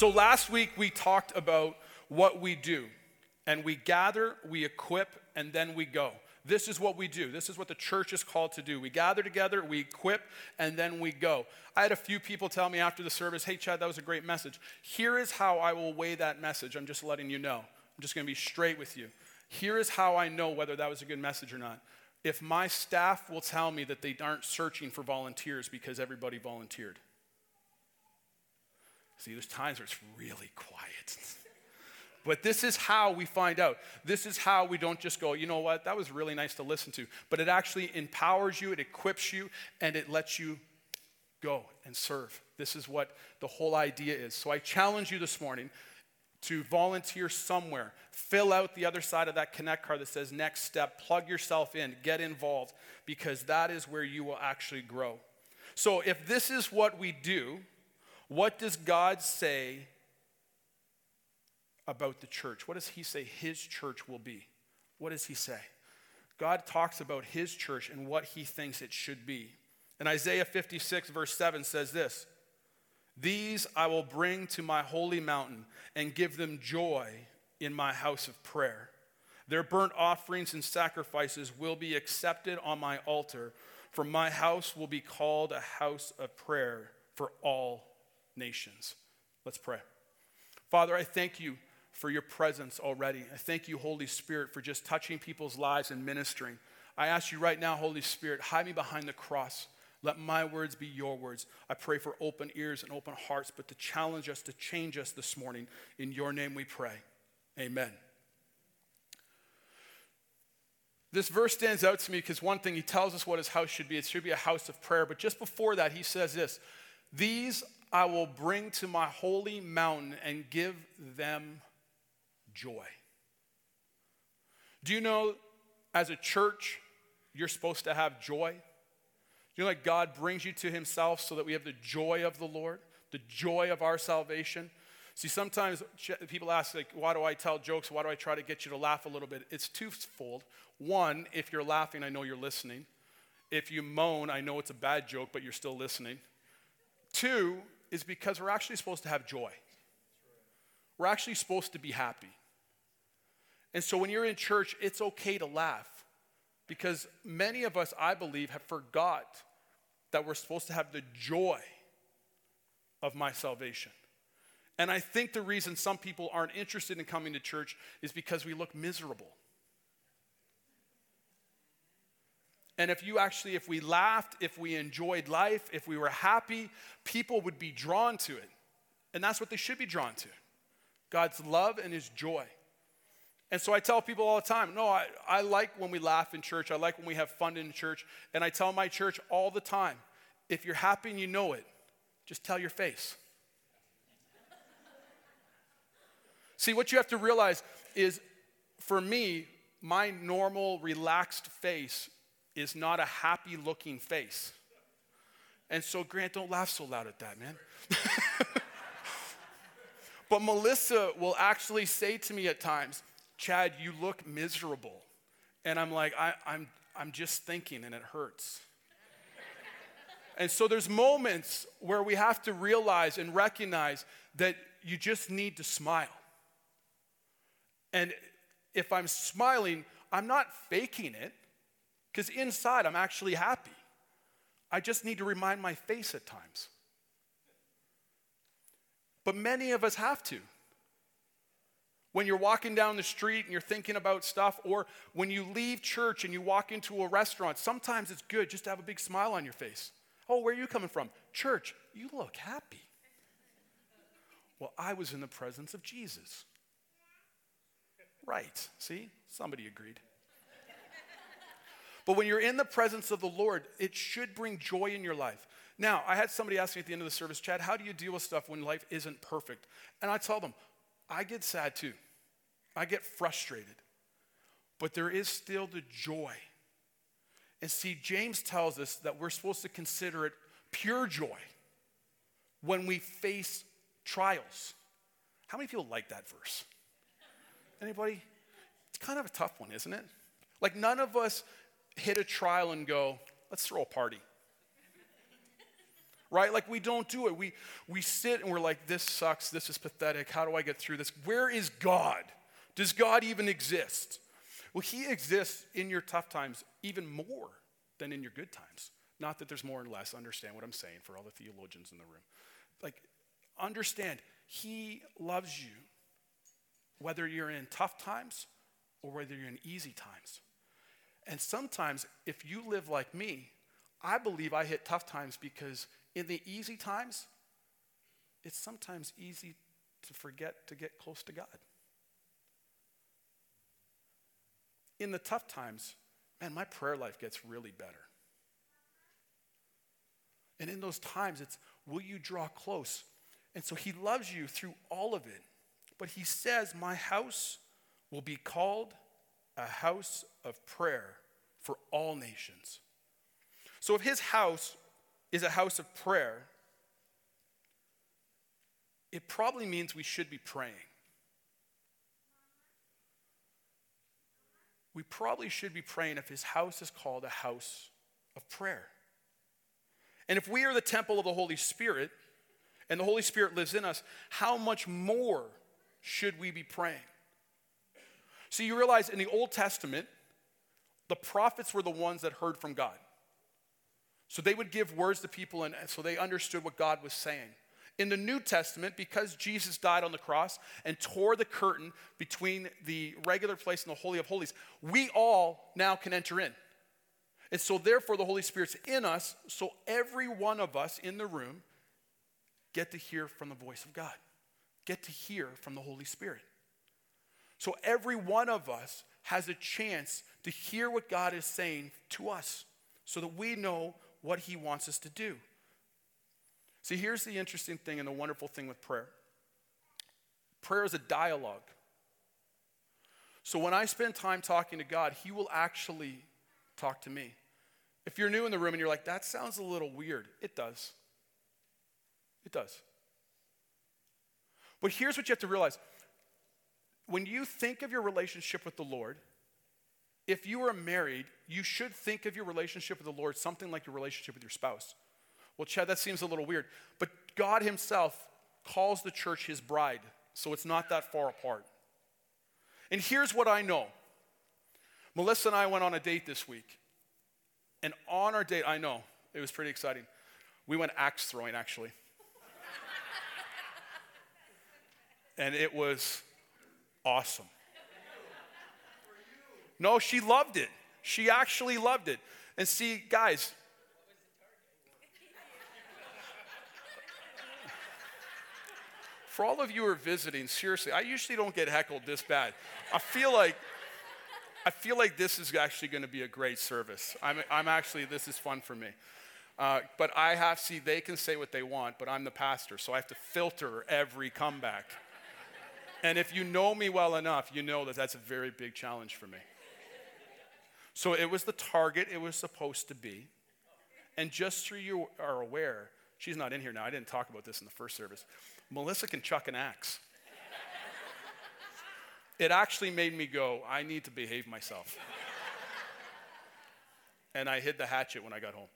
So last week we talked about what we do. And we gather, we equip, and then we go. This is what we do. This is what the church is called to do. We gather together, we equip, and then we go. I had a few people tell me after the service, hey, Chad, that was a great message. Here is how I will weigh that message. I'm just letting you know. I'm just going to be straight with you. Here is how I know whether that was a good message or not. If my staff will tell me that they aren't searching for volunteers because everybody volunteered. See, there's times where it's really quiet. but this is how we find out. This is how we don't just go, you know what, that was really nice to listen to. But it actually empowers you, it equips you, and it lets you go and serve. This is what the whole idea is. So I challenge you this morning to volunteer somewhere. Fill out the other side of that connect card that says next step. Plug yourself in, get involved, because that is where you will actually grow. So if this is what we do, what does God say about the church? What does He say His church will be? What does He say? God talks about His church and what He thinks it should be. And Isaiah 56, verse 7 says this These I will bring to my holy mountain and give them joy in my house of prayer. Their burnt offerings and sacrifices will be accepted on my altar, for my house will be called a house of prayer for all nations. Let's pray. Father, I thank you for your presence already. I thank you, Holy Spirit, for just touching people's lives and ministering. I ask you right now, Holy Spirit, hide me behind the cross. Let my words be your words. I pray for open ears and open hearts, but to challenge us, to change us this morning. In your name we pray. Amen. This verse stands out to me because one thing, he tells us what his house should be. It should be a house of prayer. But just before that, he says this These I will bring to my holy mountain and give them joy. Do you know, as a church, you're supposed to have joy? Do you know that God brings you to Himself so that we have the joy of the Lord, the joy of our salvation? See, sometimes people ask, like, why do I tell jokes? Why do I try to get you to laugh a little bit? It's twofold. One, if you're laughing, I know you're listening. If you moan, I know it's a bad joke, but you're still listening. Two, is because we're actually supposed to have joy. We're actually supposed to be happy. And so when you're in church, it's okay to laugh because many of us, I believe, have forgot that we're supposed to have the joy of my salvation. And I think the reason some people aren't interested in coming to church is because we look miserable. And if you actually, if we laughed, if we enjoyed life, if we were happy, people would be drawn to it. And that's what they should be drawn to God's love and His joy. And so I tell people all the time no, I, I like when we laugh in church, I like when we have fun in church. And I tell my church all the time if you're happy and you know it, just tell your face. See, what you have to realize is for me, my normal, relaxed face is not a happy looking face. And so, Grant, don't laugh so loud at that, man. but Melissa will actually say to me at times, Chad, you look miserable. And I'm like, I, I'm, I'm just thinking and it hurts. and so there's moments where we have to realize and recognize that you just need to smile. And if I'm smiling, I'm not faking it. Because inside, I'm actually happy. I just need to remind my face at times. But many of us have to. When you're walking down the street and you're thinking about stuff, or when you leave church and you walk into a restaurant, sometimes it's good just to have a big smile on your face. Oh, where are you coming from? Church, you look happy. Well, I was in the presence of Jesus. Right, see? Somebody agreed. But when you're in the presence of the Lord, it should bring joy in your life. Now, I had somebody ask me at the end of the service, Chad, how do you deal with stuff when life isn't perfect? And I tell them, I get sad too. I get frustrated. But there is still the joy. And see, James tells us that we're supposed to consider it pure joy when we face trials. How many people like that verse? Anybody? It's kind of a tough one, isn't it? Like none of us hit a trial and go, let's throw a party. right? Like we don't do it. We we sit and we're like, this sucks, this is pathetic. How do I get through this? Where is God? Does God even exist? Well, he exists in your tough times even more than in your good times. Not that there's more and less. Understand what I'm saying for all the theologians in the room. Like, understand, he loves you whether you're in tough times or whether you're in easy times. And sometimes, if you live like me, I believe I hit tough times because in the easy times, it's sometimes easy to forget to get close to God. In the tough times, man, my prayer life gets really better. And in those times, it's will you draw close? And so he loves you through all of it. But he says, My house will be called a house of prayer for all nations. So if his house is a house of prayer, it probably means we should be praying. We probably should be praying if his house is called a house of prayer. And if we are the temple of the Holy Spirit and the Holy Spirit lives in us, how much more should we be praying? So you realize in the Old Testament, the prophets were the ones that heard from God. So they would give words to people, and so they understood what God was saying. In the New Testament, because Jesus died on the cross and tore the curtain between the regular place and the Holy of Holies, we all now can enter in. And so, therefore, the Holy Spirit's in us, so every one of us in the room get to hear from the voice of God get to hear from the Holy Spirit. So every one of us has a chance to hear what God is saying to us so that we know what He wants us to do. See, here's the interesting thing and the wonderful thing with prayer prayer is a dialogue. So when I spend time talking to God, He will actually talk to me. If you're new in the room and you're like, that sounds a little weird, it does. It does. But here's what you have to realize when you think of your relationship with the Lord, if you are married, you should think of your relationship with the Lord something like your relationship with your spouse. Well, Chad, that seems a little weird. But God Himself calls the church His bride, so it's not that far apart. And here's what I know Melissa and I went on a date this week. And on our date, I know, it was pretty exciting. We went axe throwing, actually. and it was awesome. No, she loved it. She actually loved it. And see, guys, for all of you who are visiting, seriously, I usually don't get heckled this bad. I feel like I feel like this is actually going to be a great service. I'm, I'm actually, this is fun for me. Uh, but I have, see, they can say what they want, but I'm the pastor, so I have to filter every comeback. And if you know me well enough, you know that that's a very big challenge for me. So it was the target it was supposed to be. And just so you are aware, she's not in here now. I didn't talk about this in the first service. Melissa can chuck an axe. It actually made me go, I need to behave myself. and I hid the hatchet when I got home.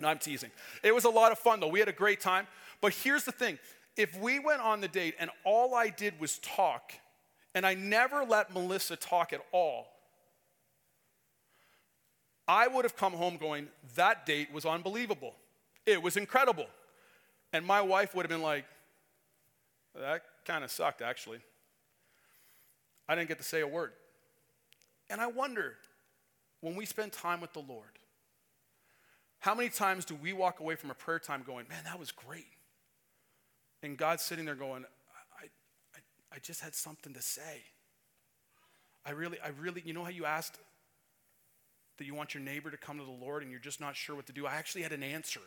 No, I'm teasing. It was a lot of fun, though. We had a great time. But here's the thing if we went on the date and all I did was talk, and I never let Melissa talk at all, I would have come home going, that date was unbelievable. It was incredible. And my wife would have been like, that kind of sucked, actually. I didn't get to say a word. And I wonder, when we spend time with the Lord, how many times do we walk away from a prayer time going, man, that was great? And God's sitting there going, I, I, I just had something to say. I really, I really, you know how you asked that you want your neighbor to come to the Lord and you're just not sure what to do? I actually had an answer.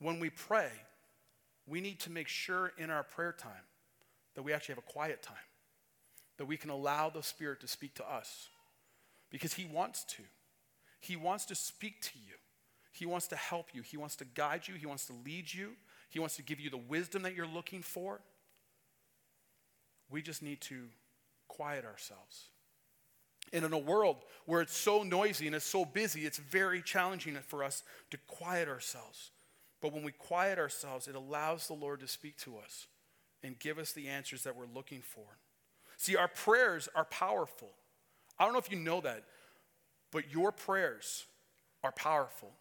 when we pray, we need to make sure in our prayer time that we actually have a quiet time, that we can allow the Spirit to speak to us because He wants to. He wants to speak to you, He wants to help you, He wants to guide you, He wants to lead you, He wants to give you the wisdom that you're looking for. We just need to quiet ourselves. And in a world where it's so noisy and it's so busy, it's very challenging for us to quiet ourselves. But when we quiet ourselves, it allows the Lord to speak to us and give us the answers that we're looking for. See, our prayers are powerful. I don't know if you know that, but your prayers are powerful.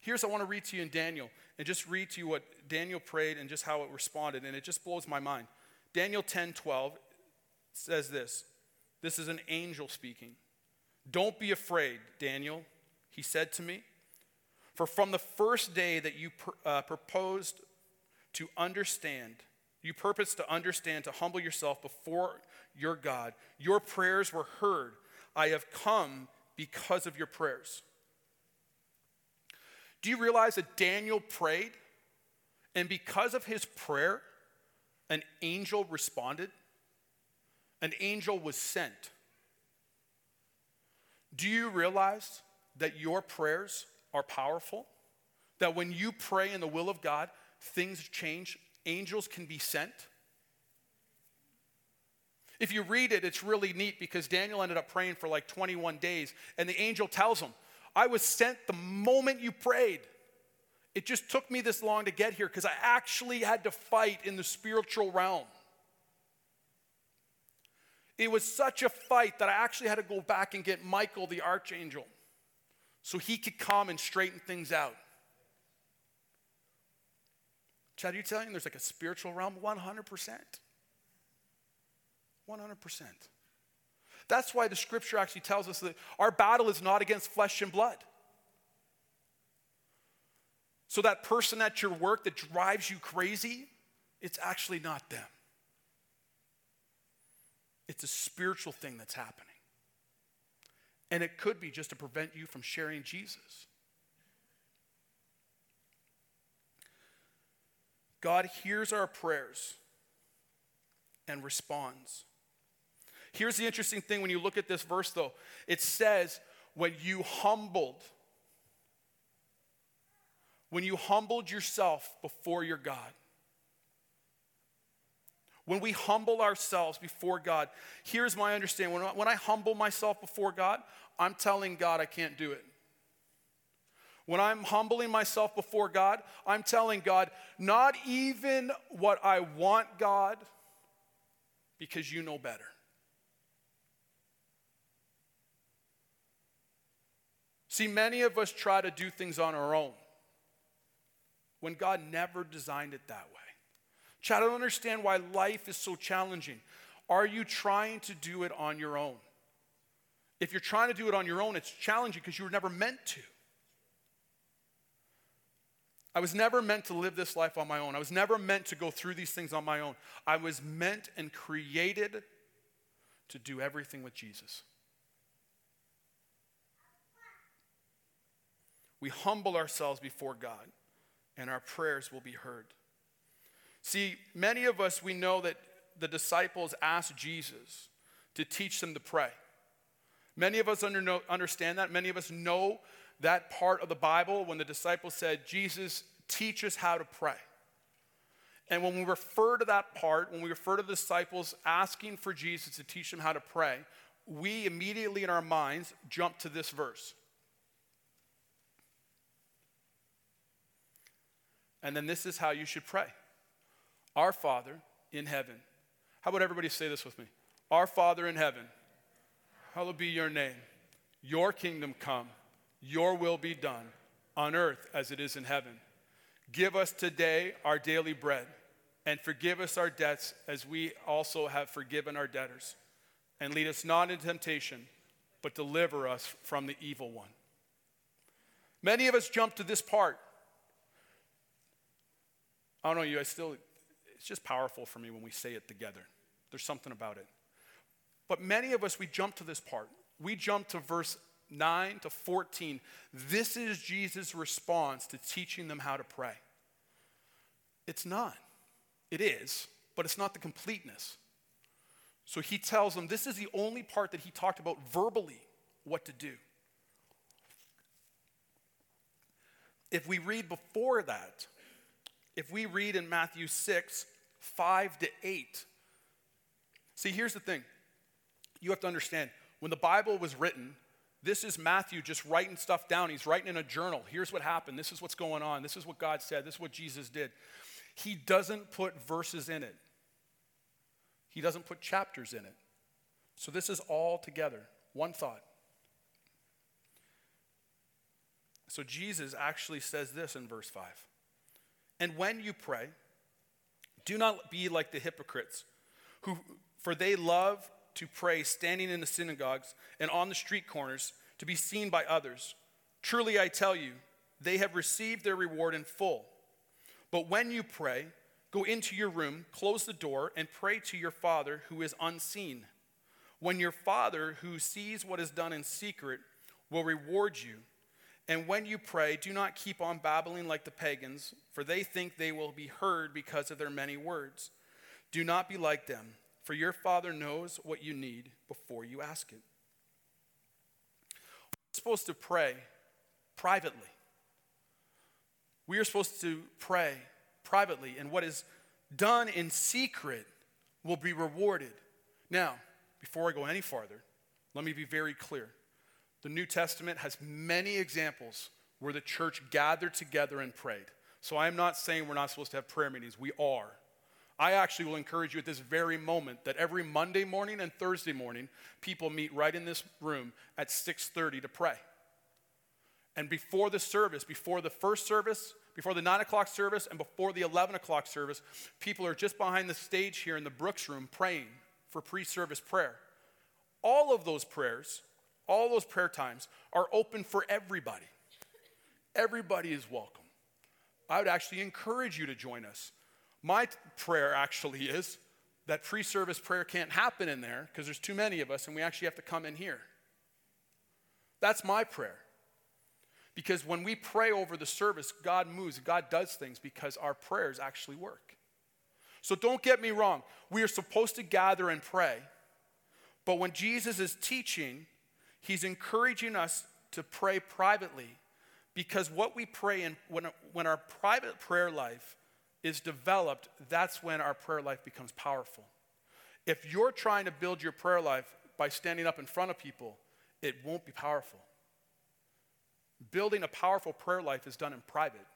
Here's what I want to read to you in Daniel and just read to you what Daniel prayed and just how it responded, and it just blows my mind. Daniel 10 12 says this this is an angel speaking. Don't be afraid, Daniel, he said to me. For from the first day that you uh, proposed to understand, you purposed to understand, to humble yourself before your God, your prayers were heard. I have come because of your prayers. Do you realize that Daniel prayed? And because of his prayer, an angel responded? an angel was sent. Do you realize that your prayers are powerful? That when you pray in the will of God, things change, angels can be sent? If you read it, it's really neat because Daniel ended up praying for like 21 days, and the angel tells him, I was sent the moment you prayed. It just took me this long to get here because I actually had to fight in the spiritual realm. It was such a fight that I actually had to go back and get Michael, the archangel, so he could come and straighten things out. Chad, are you telling me there's like a spiritual realm? 100%. 100%. That's why the scripture actually tells us that our battle is not against flesh and blood. So, that person at your work that drives you crazy, it's actually not them. It's a spiritual thing that's happening. And it could be just to prevent you from sharing Jesus. God hears our prayers and responds. Here's the interesting thing when you look at this verse, though it says, when you humbled, when you humbled yourself before your God. When we humble ourselves before God, here's my understanding. When I, when I humble myself before God, I'm telling God I can't do it. When I'm humbling myself before God, I'm telling God, not even what I want, God, because you know better. See, many of us try to do things on our own when God never designed it that way. Chad, I don't understand why life is so challenging. Are you trying to do it on your own? If you're trying to do it on your own, it's challenging because you were never meant to. I was never meant to live this life on my own. I was never meant to go through these things on my own. I was meant and created to do everything with Jesus. We humble ourselves before God, and our prayers will be heard. See, many of us, we know that the disciples asked Jesus to teach them to pray. Many of us under, understand that. Many of us know that part of the Bible when the disciples said, Jesus, teach us how to pray. And when we refer to that part, when we refer to the disciples asking for Jesus to teach them how to pray, we immediately in our minds jump to this verse. And then this is how you should pray. Our Father in heaven. How about everybody say this with me? Our Father in heaven, hallowed be your name. Your kingdom come, your will be done on earth as it is in heaven. Give us today our daily bread, and forgive us our debts as we also have forgiven our debtors. And lead us not into temptation, but deliver us from the evil one. Many of us jump to this part. I don't know you, I still it's just powerful for me when we say it together. There's something about it. But many of us, we jump to this part. We jump to verse 9 to 14. This is Jesus' response to teaching them how to pray. It's not. It is, but it's not the completeness. So he tells them this is the only part that he talked about verbally what to do. If we read before that, if we read in Matthew 6, 5 to 8, see, here's the thing. You have to understand, when the Bible was written, this is Matthew just writing stuff down. He's writing in a journal. Here's what happened. This is what's going on. This is what God said. This is what Jesus did. He doesn't put verses in it, he doesn't put chapters in it. So this is all together, one thought. So Jesus actually says this in verse 5. And when you pray, do not be like the hypocrites, who for they love to pray standing in the synagogues and on the street corners to be seen by others. Truly I tell you, they have received their reward in full. But when you pray, go into your room, close the door, and pray to your Father who is unseen. When your Father who sees what is done in secret will reward you. And when you pray, do not keep on babbling like the pagans, for they think they will be heard because of their many words. Do not be like them, for your Father knows what you need before you ask it. We're supposed to pray privately. We are supposed to pray privately, and what is done in secret will be rewarded. Now, before I go any farther, let me be very clear. The New Testament has many examples where the church gathered together and prayed. So I am not saying we're not supposed to have prayer meetings. We are. I actually will encourage you at this very moment that every Monday morning and Thursday morning, people meet right in this room at 6:30 to pray. And before the service, before the first service, before the 9 o'clock service, and before the 11 o'clock service, people are just behind the stage here in the Brooks room praying for pre service prayer. All of those prayers all those prayer times are open for everybody. Everybody is welcome. I would actually encourage you to join us. My prayer actually is that pre service prayer can't happen in there because there's too many of us and we actually have to come in here. That's my prayer. Because when we pray over the service, God moves, God does things because our prayers actually work. So don't get me wrong. We are supposed to gather and pray. But when Jesus is teaching, He's encouraging us to pray privately because what we pray in, when, when our private prayer life is developed, that's when our prayer life becomes powerful. If you're trying to build your prayer life by standing up in front of people, it won't be powerful. Building a powerful prayer life is done in private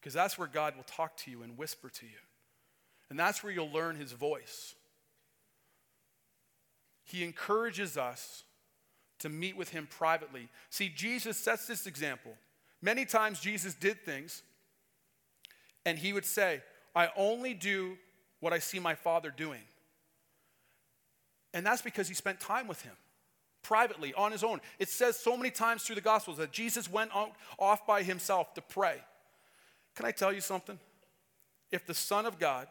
because that's where God will talk to you and whisper to you. And that's where you'll learn his voice he encourages us to meet with him privately. See, Jesus sets this example. Many times, Jesus did things, and he would say, I only do what I see my Father doing. And that's because he spent time with him privately on his own. It says so many times through the Gospels that Jesus went out, off by himself to pray. Can I tell you something? If the Son of God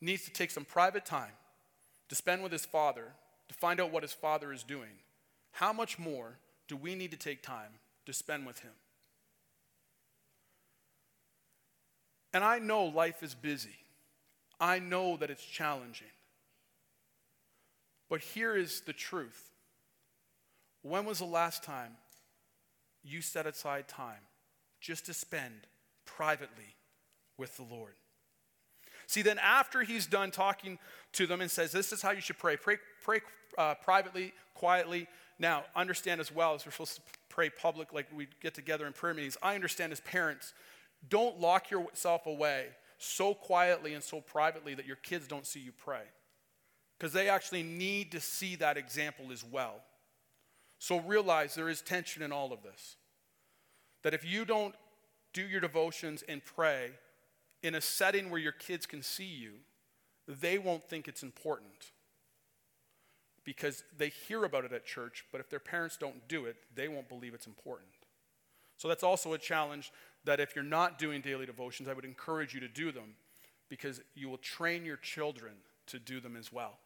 needs to take some private time to spend with his Father, to find out what his father is doing, how much more do we need to take time to spend with him? And I know life is busy. I know that it's challenging. But here is the truth. When was the last time you set aside time just to spend privately with the Lord? See, then after he's done talking to them and says, This is how you should pray, pray, pray uh, privately, quietly. Now, understand as well as we're supposed to pray public, like we get together in prayer meetings. I understand as parents, don't lock yourself away so quietly and so privately that your kids don't see you pray. Because they actually need to see that example as well. So realize there is tension in all of this. That if you don't do your devotions and pray, in a setting where your kids can see you, they won't think it's important because they hear about it at church, but if their parents don't do it, they won't believe it's important. So that's also a challenge that if you're not doing daily devotions, I would encourage you to do them because you will train your children to do them as well.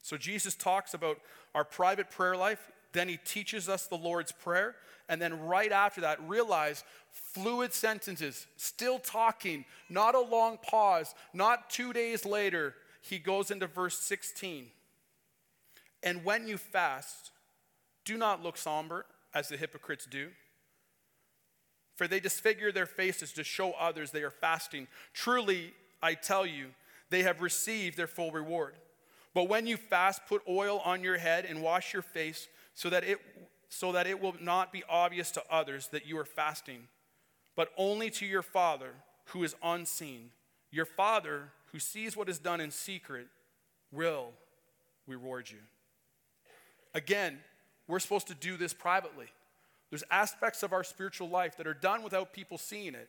So Jesus talks about our private prayer life Then he teaches us the Lord's Prayer. And then right after that, realize fluid sentences, still talking, not a long pause, not two days later. He goes into verse 16. And when you fast, do not look somber as the hypocrites do. For they disfigure their faces to show others they are fasting. Truly, I tell you, they have received their full reward. But when you fast, put oil on your head and wash your face so that it, so that it will not be obvious to others that you are fasting, but only to your Father who is unseen. Your Father who sees what is done in secret will reward you. Again, we're supposed to do this privately. There's aspects of our spiritual life that are done without people seeing it.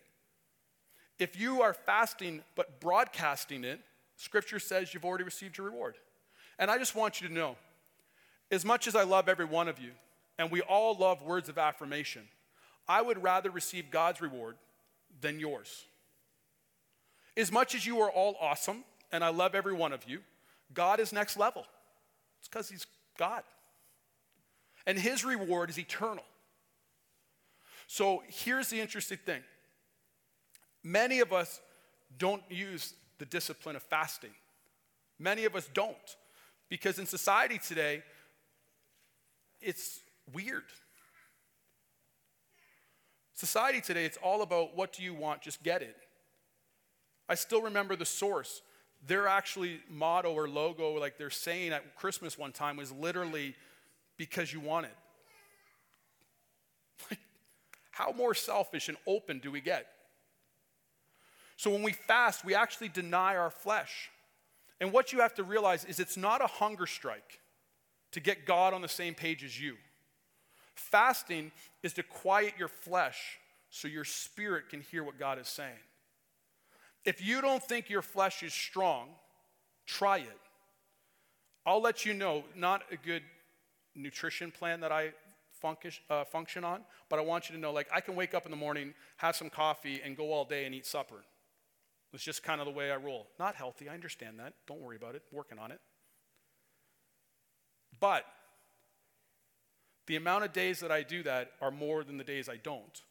If you are fasting but broadcasting it, Scripture says you've already received your reward. And I just want you to know as much as I love every one of you, and we all love words of affirmation, I would rather receive God's reward than yours. As much as you are all awesome, and I love every one of you, God is next level. It's because He's God. And His reward is eternal. So here's the interesting thing many of us don't use the discipline of fasting. Many of us don't. Because in society today, it's weird. Society today, it's all about what do you want, just get it. I still remember the source. Their actually motto or logo, like they're saying at Christmas one time, was literally because you want it. How more selfish and open do we get? So when we fast, we actually deny our flesh. And what you have to realize is it's not a hunger strike to get God on the same page as you. Fasting is to quiet your flesh so your spirit can hear what God is saying. If you don't think your flesh is strong, try it. I'll let you know, not a good nutrition plan that I function, uh, function on, but I want you to know like I can wake up in the morning, have some coffee, and go all day and eat supper. It's just kind of the way I roll. Not healthy, I understand that. Don't worry about it, working on it. But the amount of days that I do that are more than the days I don't.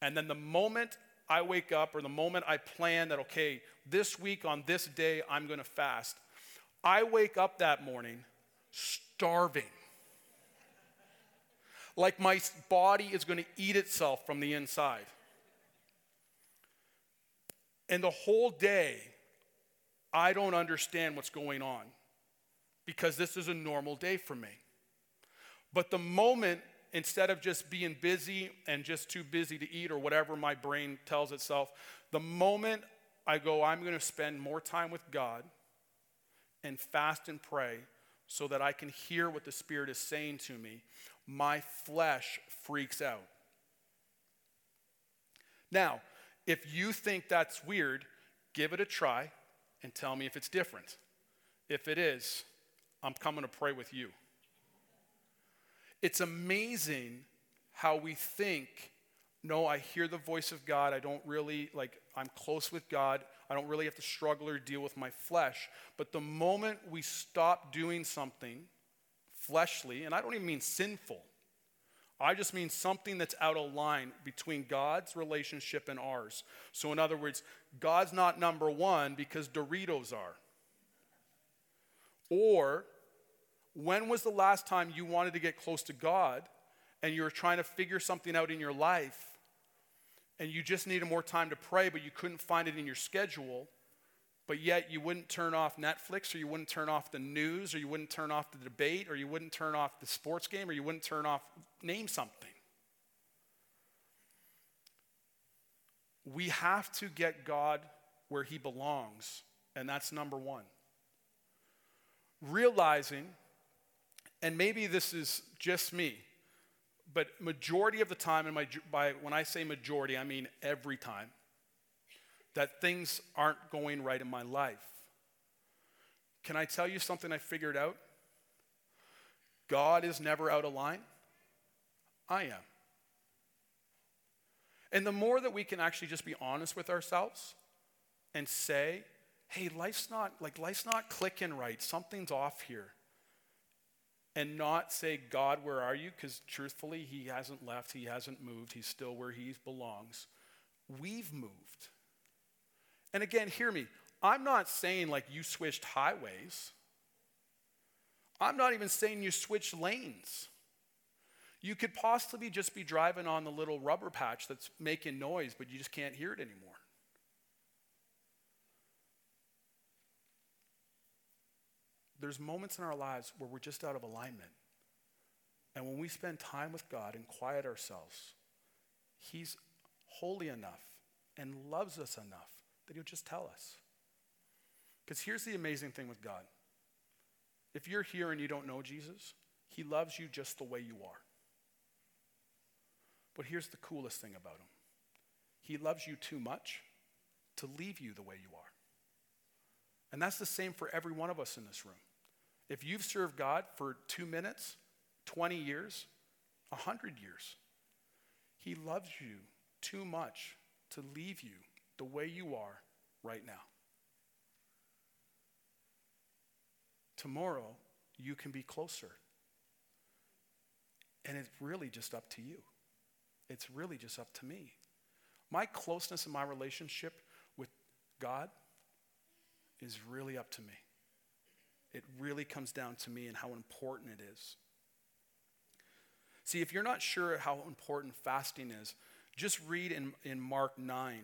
And then the moment I wake up or the moment I plan that, okay, this week on this day I'm going to fast, I wake up that morning starving like my body is going to eat itself from the inside. And the whole day, I don't understand what's going on because this is a normal day for me. But the moment, instead of just being busy and just too busy to eat or whatever my brain tells itself, the moment I go, I'm going to spend more time with God and fast and pray so that I can hear what the Spirit is saying to me, my flesh freaks out. Now, if you think that's weird, give it a try and tell me if it's different. If it is, I'm coming to pray with you. It's amazing how we think, no, I hear the voice of God. I don't really, like, I'm close with God. I don't really have to struggle or deal with my flesh. But the moment we stop doing something fleshly, and I don't even mean sinful, I just mean something that's out of line between God's relationship and ours. So, in other words, God's not number one because Doritos are. Or, when was the last time you wanted to get close to God and you were trying to figure something out in your life and you just needed more time to pray, but you couldn't find it in your schedule? but yet you wouldn't turn off Netflix or you wouldn't turn off the news or you wouldn't turn off the debate or you wouldn't turn off the sports game or you wouldn't turn off, name something. We have to get God where he belongs, and that's number one. Realizing, and maybe this is just me, but majority of the time, and my, by, when I say majority, I mean every time that things aren't going right in my life. Can I tell you something I figured out? God is never out of line. I am. And the more that we can actually just be honest with ourselves and say, hey, life's not like life's not clicking right. Something's off here. And not say, God, where are you? Because truthfully, he hasn't left, he hasn't moved, he's still where he belongs. We've moved. And again, hear me. I'm not saying like you switched highways. I'm not even saying you switched lanes. You could possibly just be driving on the little rubber patch that's making noise, but you just can't hear it anymore. There's moments in our lives where we're just out of alignment. And when we spend time with God and quiet ourselves, He's holy enough and loves us enough that He'll just tell us. Because here's the amazing thing with God if you're here and you don't know Jesus, He loves you just the way you are. But here's the coolest thing about Him He loves you too much to leave you the way you are. And that's the same for every one of us in this room. If you've served God for two minutes, 20 years, 100 years, He loves you too much to leave you the way you are right now. Tomorrow, you can be closer. And it's really just up to you. It's really just up to me. My closeness in my relationship with God is really up to me. It really comes down to me and how important it is. See, if you're not sure how important fasting is, just read in, in Mark 9.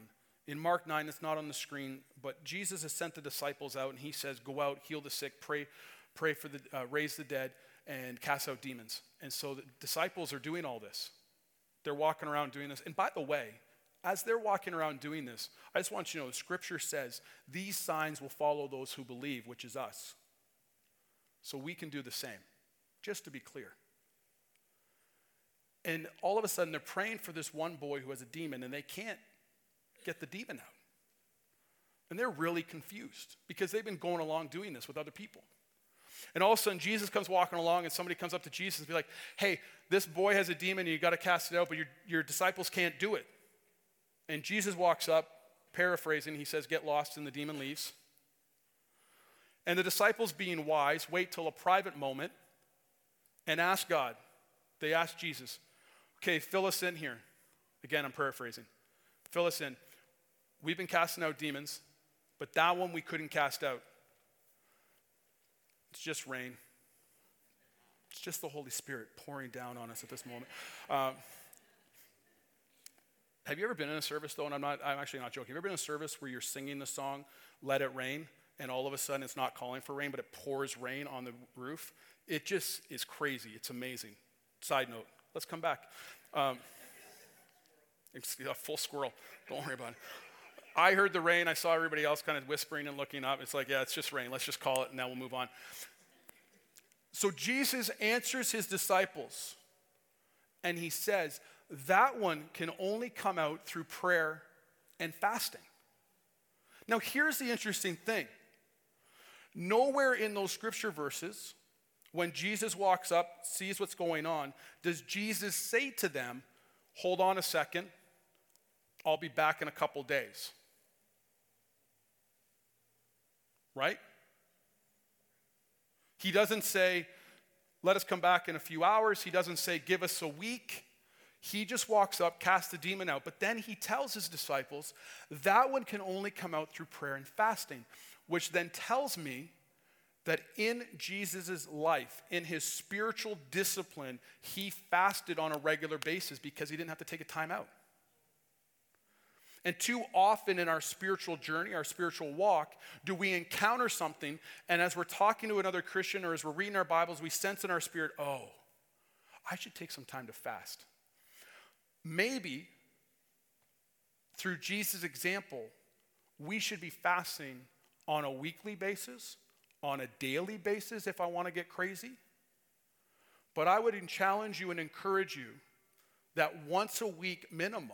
In Mark 9, it's not on the screen, but Jesus has sent the disciples out and he says, Go out, heal the sick, pray, pray for the, uh, raise the dead, and cast out demons. And so the disciples are doing all this. They're walking around doing this. And by the way, as they're walking around doing this, I just want you to know scripture says these signs will follow those who believe, which is us. So we can do the same, just to be clear. And all of a sudden, they're praying for this one boy who has a demon, and they can't get the demon out. And they're really confused because they've been going along doing this with other people. And all of a sudden, Jesus comes walking along, and somebody comes up to Jesus and be like, Hey, this boy has a demon, and you got to cast it out, but your, your disciples can't do it. And Jesus walks up, paraphrasing, he says, Get lost, and the demon leaves. And the disciples, being wise, wait till a private moment and ask God. They ask Jesus, okay, fill us in here. Again, I'm paraphrasing. Fill us in. We've been casting out demons, but that one we couldn't cast out. It's just rain. It's just the Holy Spirit pouring down on us at this moment. Um, have you ever been in a service though? And I'm not. I'm actually not joking. Have you ever been in a service where you're singing the song "Let It Rain" and all of a sudden it's not calling for rain, but it pours rain on the roof? It just is crazy. It's amazing. Side note. Let's come back. Um, a full squirrel. Don't worry about it. I heard the rain. I saw everybody else kind of whispering and looking up. It's like, yeah, it's just rain. Let's just call it, and now we'll move on. So Jesus answers his disciples, and he says, that one can only come out through prayer and fasting. Now, here's the interesting thing nowhere in those scripture verses, when Jesus walks up, sees what's going on, does Jesus say to them, Hold on a second, I'll be back in a couple days? Right? He doesn't say, Let us come back in a few hours. He doesn't say, Give us a week. He just walks up, casts the demon out, but then he tells his disciples that one can only come out through prayer and fasting, which then tells me that in Jesus' life, in his spiritual discipline, he fasted on a regular basis because he didn't have to take a time out. And too often in our spiritual journey, our spiritual walk, do we encounter something, and as we're talking to another Christian or as we're reading our Bibles, we sense in our spirit, oh, I should take some time to fast. Maybe through Jesus' example, we should be fasting on a weekly basis, on a daily basis if I want to get crazy. But I would challenge you and encourage you that once a week minimum,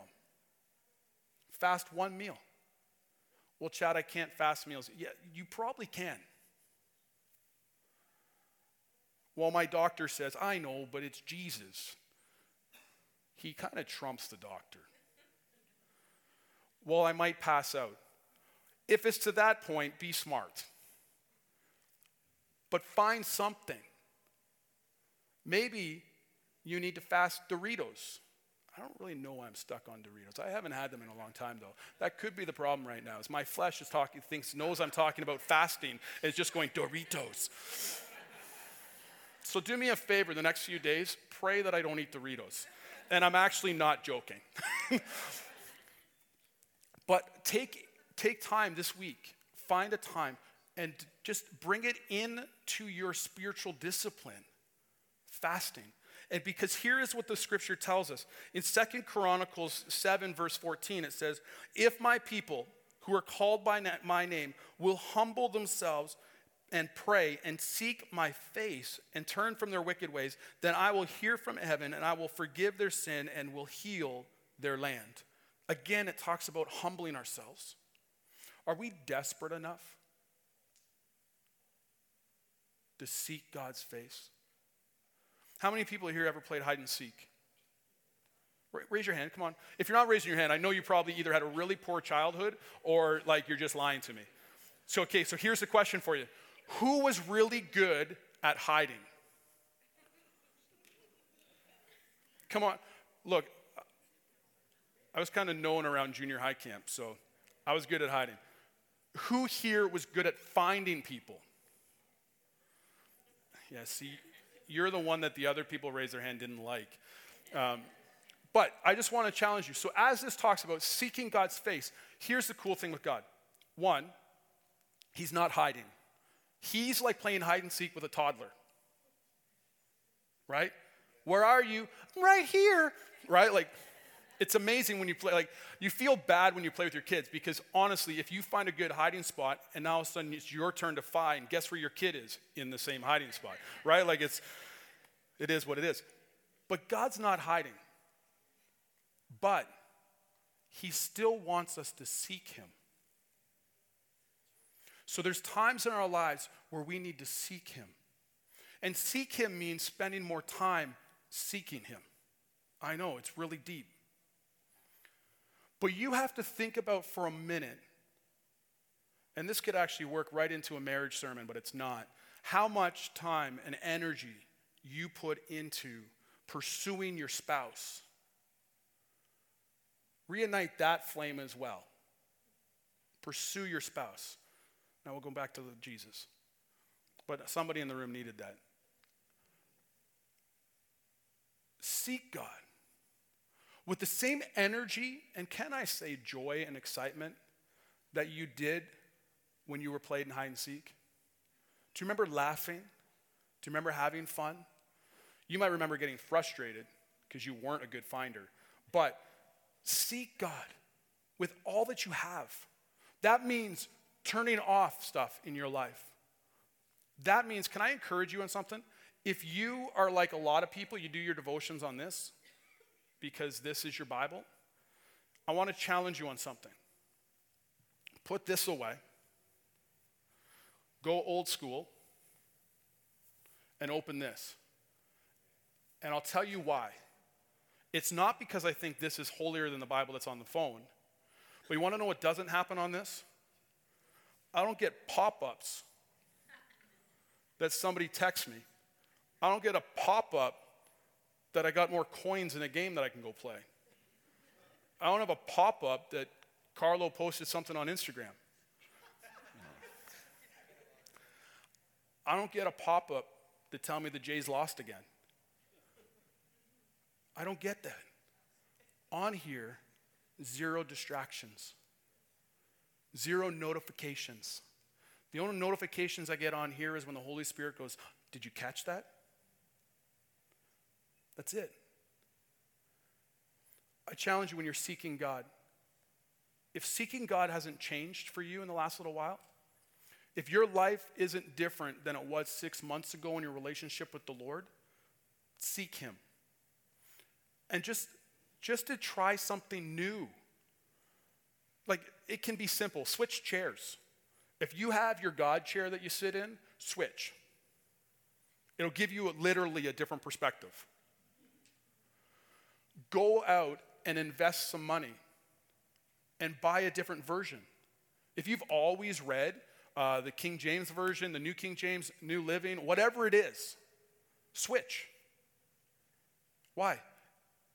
fast one meal. Well, Chad, I can't fast meals. Yeah, you probably can. Well, my doctor says, I know, but it's Jesus he kind of trumps the doctor. Well, I might pass out. If it's to that point, be smart. But find something Maybe you need to fast Doritos. I don't really know why I'm stuck on Doritos. I haven't had them in a long time though. That could be the problem right now. Is my flesh is talking, thinks knows I'm talking about fasting, and it's just going Doritos. so do me a favor the next few days, pray that I don't eat Doritos. And I'm actually not joking. but take take time this week, find a time and just bring it into your spiritual discipline. Fasting. And because here is what the scripture tells us. In Second Chronicles 7, verse 14, it says, If my people who are called by my name will humble themselves and pray and seek my face and turn from their wicked ways, then I will hear from heaven and I will forgive their sin and will heal their land. Again, it talks about humbling ourselves. Are we desperate enough to seek God's face? How many people here ever played hide and seek? Raise your hand, come on. If you're not raising your hand, I know you probably either had a really poor childhood or like you're just lying to me. So, okay, so here's the question for you Who was really good at hiding? Come on, look, I was kind of known around junior high camp, so I was good at hiding. Who here was good at finding people? Yeah, see, you're the one that the other people raised their hand didn't like. Um, but I just want to challenge you. So, as this talks about seeking God's face, here's the cool thing with God. One, He's not hiding. He's like playing hide and seek with a toddler. Right? Where are you? right here. Right? Like, it's amazing when you play, like, you feel bad when you play with your kids because honestly, if you find a good hiding spot and now all of a sudden it's your turn to find, guess where your kid is? In the same hiding spot, right? Like, it's, it is what it is. But God's not hiding. But He still wants us to seek Him. So there's times in our lives where we need to seek Him. And seek Him means spending more time seeking Him. I know, it's really deep. But you have to think about for a minute, and this could actually work right into a marriage sermon, but it's not, how much time and energy you put into pursuing your spouse. Reignite that flame as well. Pursue your spouse. Now we'll go back to Jesus. But somebody in the room needed that. Seek God with the same energy and can I say joy and excitement that you did when you were playing hide and seek? Do you remember laughing? Do you remember having fun? You might remember getting frustrated because you weren't a good finder. But seek God with all that you have. That means turning off stuff in your life. That means, can I encourage you on something? If you are like a lot of people, you do your devotions on this, because this is your Bible, I want to challenge you on something. Put this away, go old school, and open this. And I'll tell you why. It's not because I think this is holier than the Bible that's on the phone. But you want to know what doesn't happen on this? I don't get pop ups that somebody texts me. I don't get a pop up that I got more coins in a game that I can go play. I don't have a pop up that Carlo posted something on Instagram. I don't get a pop up to tell me the Jays lost again. I don't get that. On here, zero distractions, zero notifications. The only notifications I get on here is when the Holy Spirit goes, Did you catch that? That's it. I challenge you when you're seeking God. If seeking God hasn't changed for you in the last little while, if your life isn't different than it was six months ago in your relationship with the Lord, seek Him. And just, just to try something new. Like, it can be simple switch chairs. If you have your God chair that you sit in, switch. It'll give you literally a different perspective go out and invest some money and buy a different version. If you've always read uh, the King James Version, the New King James, New Living, whatever it is, switch. Why?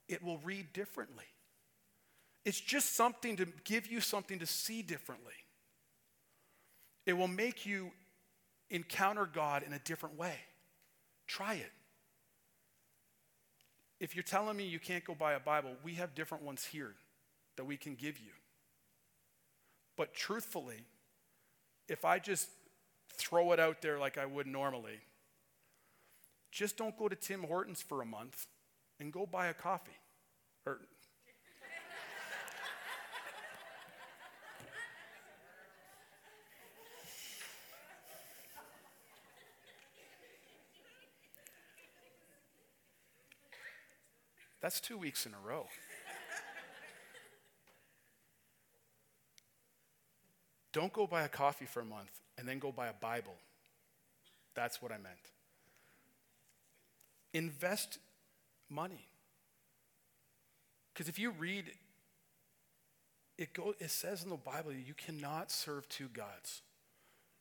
It will read differently. It's just something to give you something to see differently. It will make you encounter God in a different way. Try it. If you're telling me you can't go buy a Bible, we have different ones here that we can give you. But truthfully, if I just throw it out there like I would normally, just don't go to Tim Hortons for a month and go buy a coffee. Or That's two weeks in a row. Don't go buy a coffee for a month and then go buy a Bible. That's what I meant. Invest money. Because if you read, it, go, it says in the Bible you cannot serve two gods.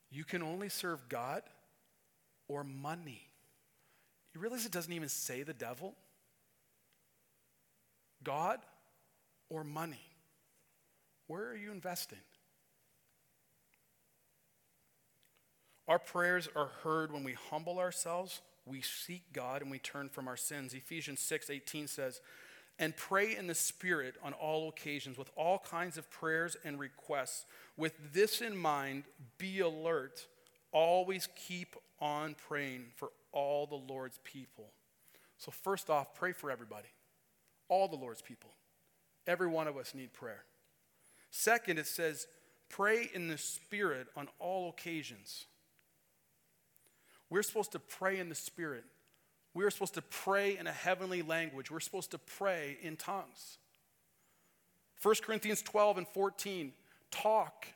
You can only serve God or money. You realize it doesn't even say the devil? God or money? Where are you investing? Our prayers are heard when we humble ourselves, we seek God, and we turn from our sins. Ephesians 6 18 says, and pray in the Spirit on all occasions with all kinds of prayers and requests. With this in mind, be alert. Always keep on praying for all the Lord's people. So, first off, pray for everybody all the Lord's people. Every one of us need prayer. Second, it says, pray in the Spirit on all occasions. We're supposed to pray in the Spirit. We're supposed to pray in a heavenly language. We're supposed to pray in tongues. 1 Corinthians 12 and 14 talk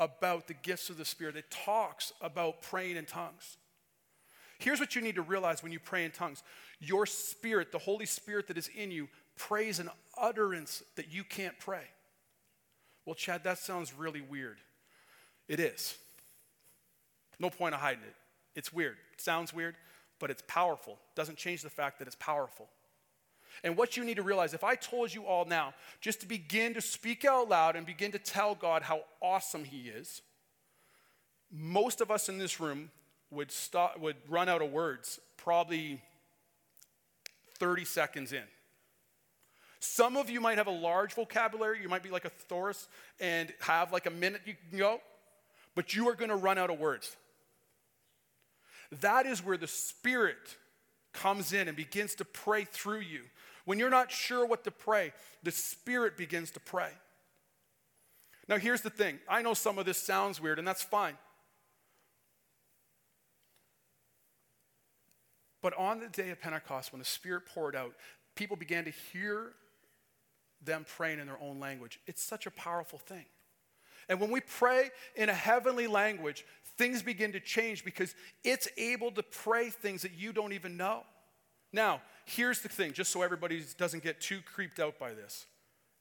about the gifts of the Spirit, it talks about praying in tongues. Here's what you need to realize when you pray in tongues your spirit, the Holy Spirit that is in you, prays an utterance that you can't pray. Well, Chad, that sounds really weird. It is. No point of hiding it. It's weird. It sounds weird, but it's powerful. Doesn't change the fact that it's powerful. And what you need to realize, if I told you all now, just to begin to speak out loud and begin to tell God how awesome He is, most of us in this room would, stop, would run out of words probably 30 seconds in. Some of you might have a large vocabulary. You might be like a thesaurus and have like a minute you can go, but you are going to run out of words. That is where the Spirit comes in and begins to pray through you. When you're not sure what to pray, the Spirit begins to pray. Now, here's the thing I know some of this sounds weird, and that's fine. But on the day of Pentecost, when the Spirit poured out, people began to hear them praying in their own language. It's such a powerful thing. And when we pray in a heavenly language, things begin to change because it's able to pray things that you don't even know. Now, here's the thing, just so everybody doesn't get too creeped out by this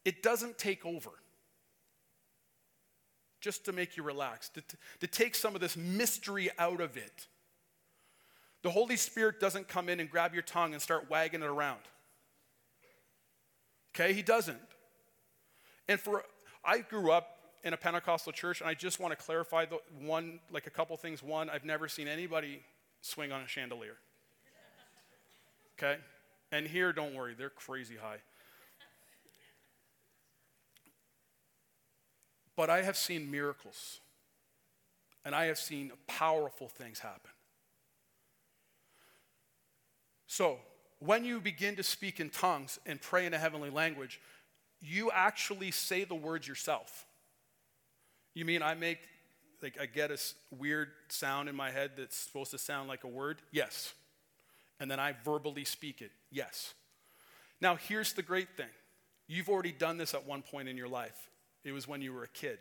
it doesn't take over. Just to make you relax, to, to take some of this mystery out of it. The Holy Spirit doesn't come in and grab your tongue and start wagging it around. Okay, he doesn't. And for I grew up in a Pentecostal church, and I just want to clarify the one, like a couple things. One, I've never seen anybody swing on a chandelier. Okay? And here, don't worry, they're crazy high. But I have seen miracles, and I have seen powerful things happen. So, when you begin to speak in tongues and pray in a heavenly language, you actually say the words yourself. You mean I make, like, I get a weird sound in my head that's supposed to sound like a word? Yes. And then I verbally speak it? Yes. Now, here's the great thing you've already done this at one point in your life, it was when you were a kid.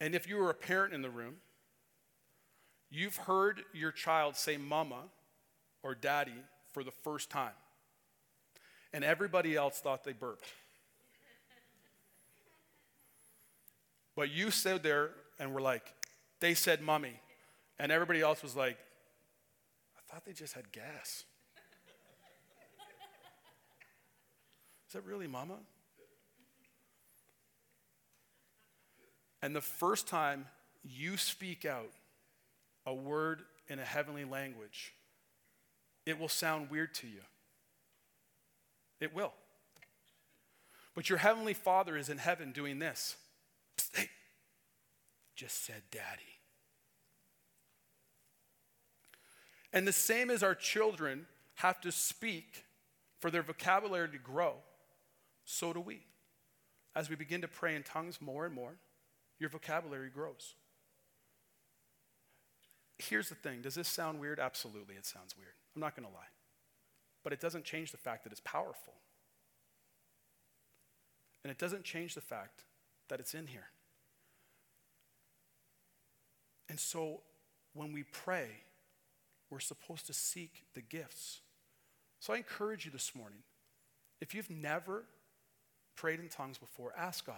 And if you were a parent in the room, You've heard your child say mama or daddy for the first time, and everybody else thought they burped. but you stood there and were like, they said mummy, and everybody else was like, I thought they just had gas. Is that really mama? And the first time you speak out a word in a heavenly language, it will sound weird to you. It will. But your heavenly Father is in heaven doing this. Psst, hey, just said daddy. And the same as our children have to speak for their vocabulary to grow, so do we. As we begin to pray in tongues more and more, your vocabulary grows. Here's the thing does this sound weird? Absolutely, it sounds weird. I'm not going to lie. But it doesn't change the fact that it's powerful. And it doesn't change the fact that it's in here. And so when we pray, we're supposed to seek the gifts. So I encourage you this morning if you've never prayed in tongues before, ask God.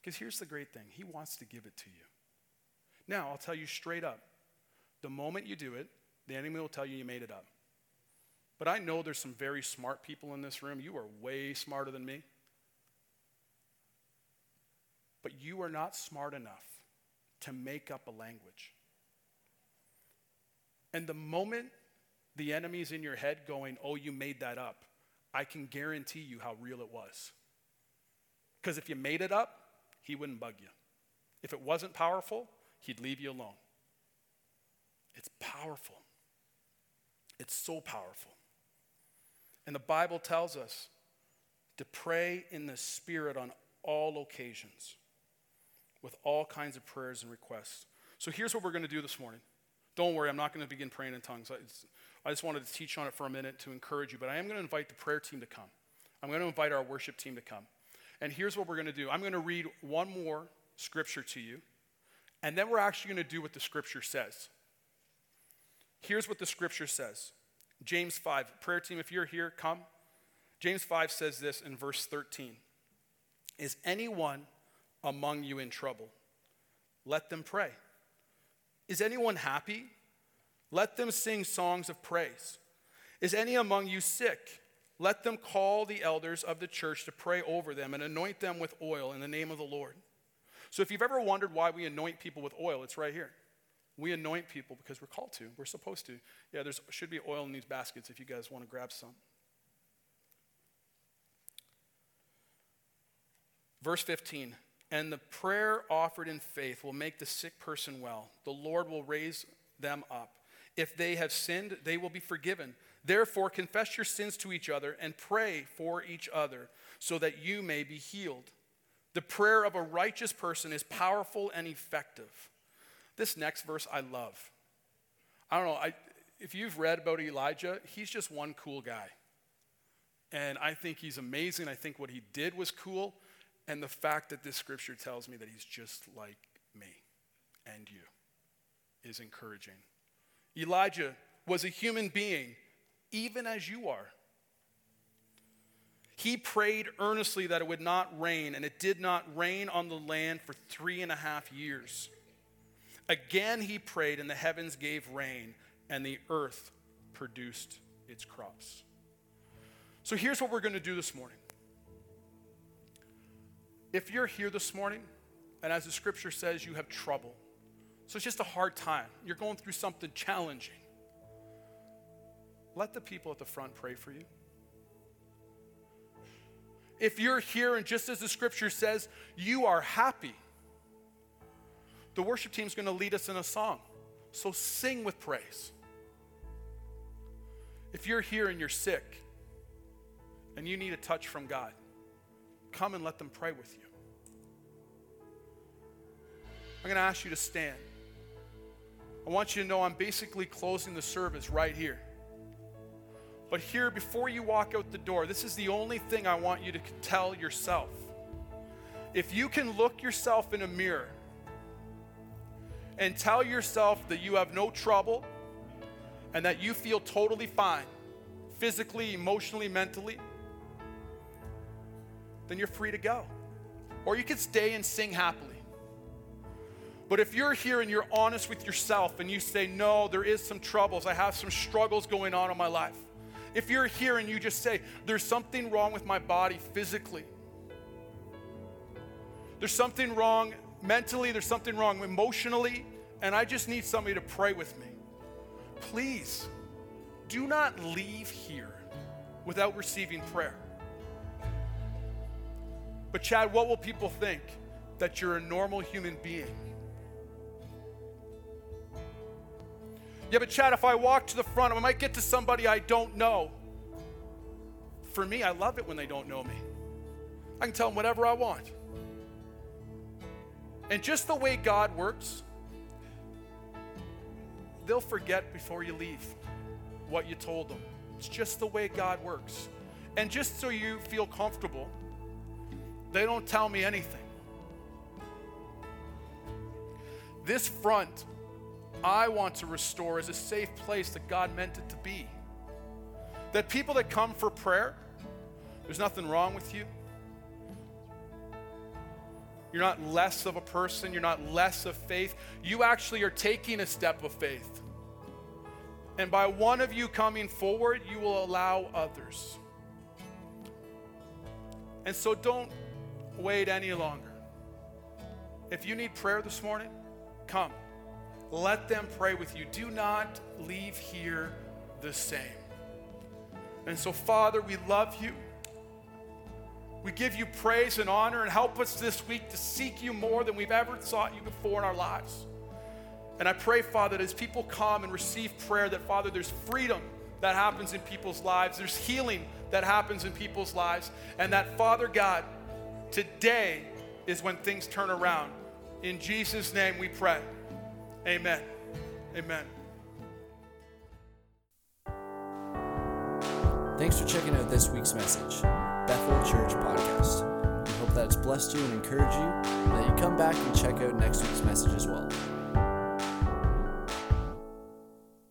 Because here's the great thing He wants to give it to you. Now, I'll tell you straight up the moment you do it, the enemy will tell you you made it up. But I know there's some very smart people in this room. You are way smarter than me. But you are not smart enough to make up a language. And the moment the enemy's in your head going, oh, you made that up, I can guarantee you how real it was. Because if you made it up, he wouldn't bug you. If it wasn't powerful, he'd leave you alone. It's powerful. It's so powerful. And the Bible tells us to pray in the Spirit on all occasions with all kinds of prayers and requests. So here's what we're going to do this morning. Don't worry, I'm not going to begin praying in tongues. I just wanted to teach on it for a minute to encourage you, but I am going to invite the prayer team to come. I'm going to invite our worship team to come. And here's what we're going to do I'm going to read one more scripture to you, and then we're actually going to do what the scripture says. Here's what the scripture says James 5. Prayer team, if you're here, come. James 5 says this in verse 13 Is anyone among you in trouble? Let them pray. Is anyone happy? Let them sing songs of praise. Is any among you sick? Let them call the elders of the church to pray over them and anoint them with oil in the name of the Lord. So, if you've ever wondered why we anoint people with oil, it's right here. We anoint people because we're called to, we're supposed to. Yeah, there should be oil in these baskets if you guys want to grab some. Verse 15 and the prayer offered in faith will make the sick person well. The Lord will raise them up. If they have sinned, they will be forgiven. Therefore, confess your sins to each other and pray for each other so that you may be healed. The prayer of a righteous person is powerful and effective. This next verse I love. I don't know, I, if you've read about Elijah, he's just one cool guy. And I think he's amazing. I think what he did was cool. And the fact that this scripture tells me that he's just like me and you is encouraging. Elijah was a human being, even as you are. He prayed earnestly that it would not rain, and it did not rain on the land for three and a half years. Again, he prayed, and the heavens gave rain, and the earth produced its crops. So here's what we're going to do this morning if you're here this morning, and as the scripture says, you have trouble, so it's just a hard time, you're going through something challenging, let the people at the front pray for you. If you're here and just as the scripture says, you are happy, the worship team is going to lead us in a song. So sing with praise. If you're here and you're sick and you need a touch from God, come and let them pray with you. I'm going to ask you to stand. I want you to know I'm basically closing the service right here. But here, before you walk out the door, this is the only thing I want you to tell yourself. If you can look yourself in a mirror and tell yourself that you have no trouble and that you feel totally fine, physically, emotionally, mentally, then you're free to go. Or you can stay and sing happily. But if you're here and you're honest with yourself and you say, No, there is some troubles, I have some struggles going on in my life. If you're here and you just say, There's something wrong with my body physically, there's something wrong mentally, there's something wrong emotionally, and I just need somebody to pray with me. Please do not leave here without receiving prayer. But, Chad, what will people think? That you're a normal human being. Yeah, but Chad, if I walk to the front, I might get to somebody I don't know. For me, I love it when they don't know me. I can tell them whatever I want. And just the way God works, they'll forget before you leave what you told them. It's just the way God works. And just so you feel comfortable, they don't tell me anything. This front, I want to restore is a safe place that God meant it to be. That people that come for prayer, there's nothing wrong with you. You're not less of a person, you're not less of faith. You actually are taking a step of faith. And by one of you coming forward, you will allow others. And so don't wait any longer. If you need prayer this morning, come. Let them pray with you. Do not leave here the same. And so, Father, we love you. We give you praise and honor and help us this week to seek you more than we've ever sought you before in our lives. And I pray, Father, that as people come and receive prayer, that, Father, there's freedom that happens in people's lives, there's healing that happens in people's lives, and that, Father God, today is when things turn around. In Jesus' name we pray. Amen. Amen. Thanks for checking out this week's message, Bethel Church Podcast. We hope that it's blessed you and encouraged you, and that you come back and check out next week's messages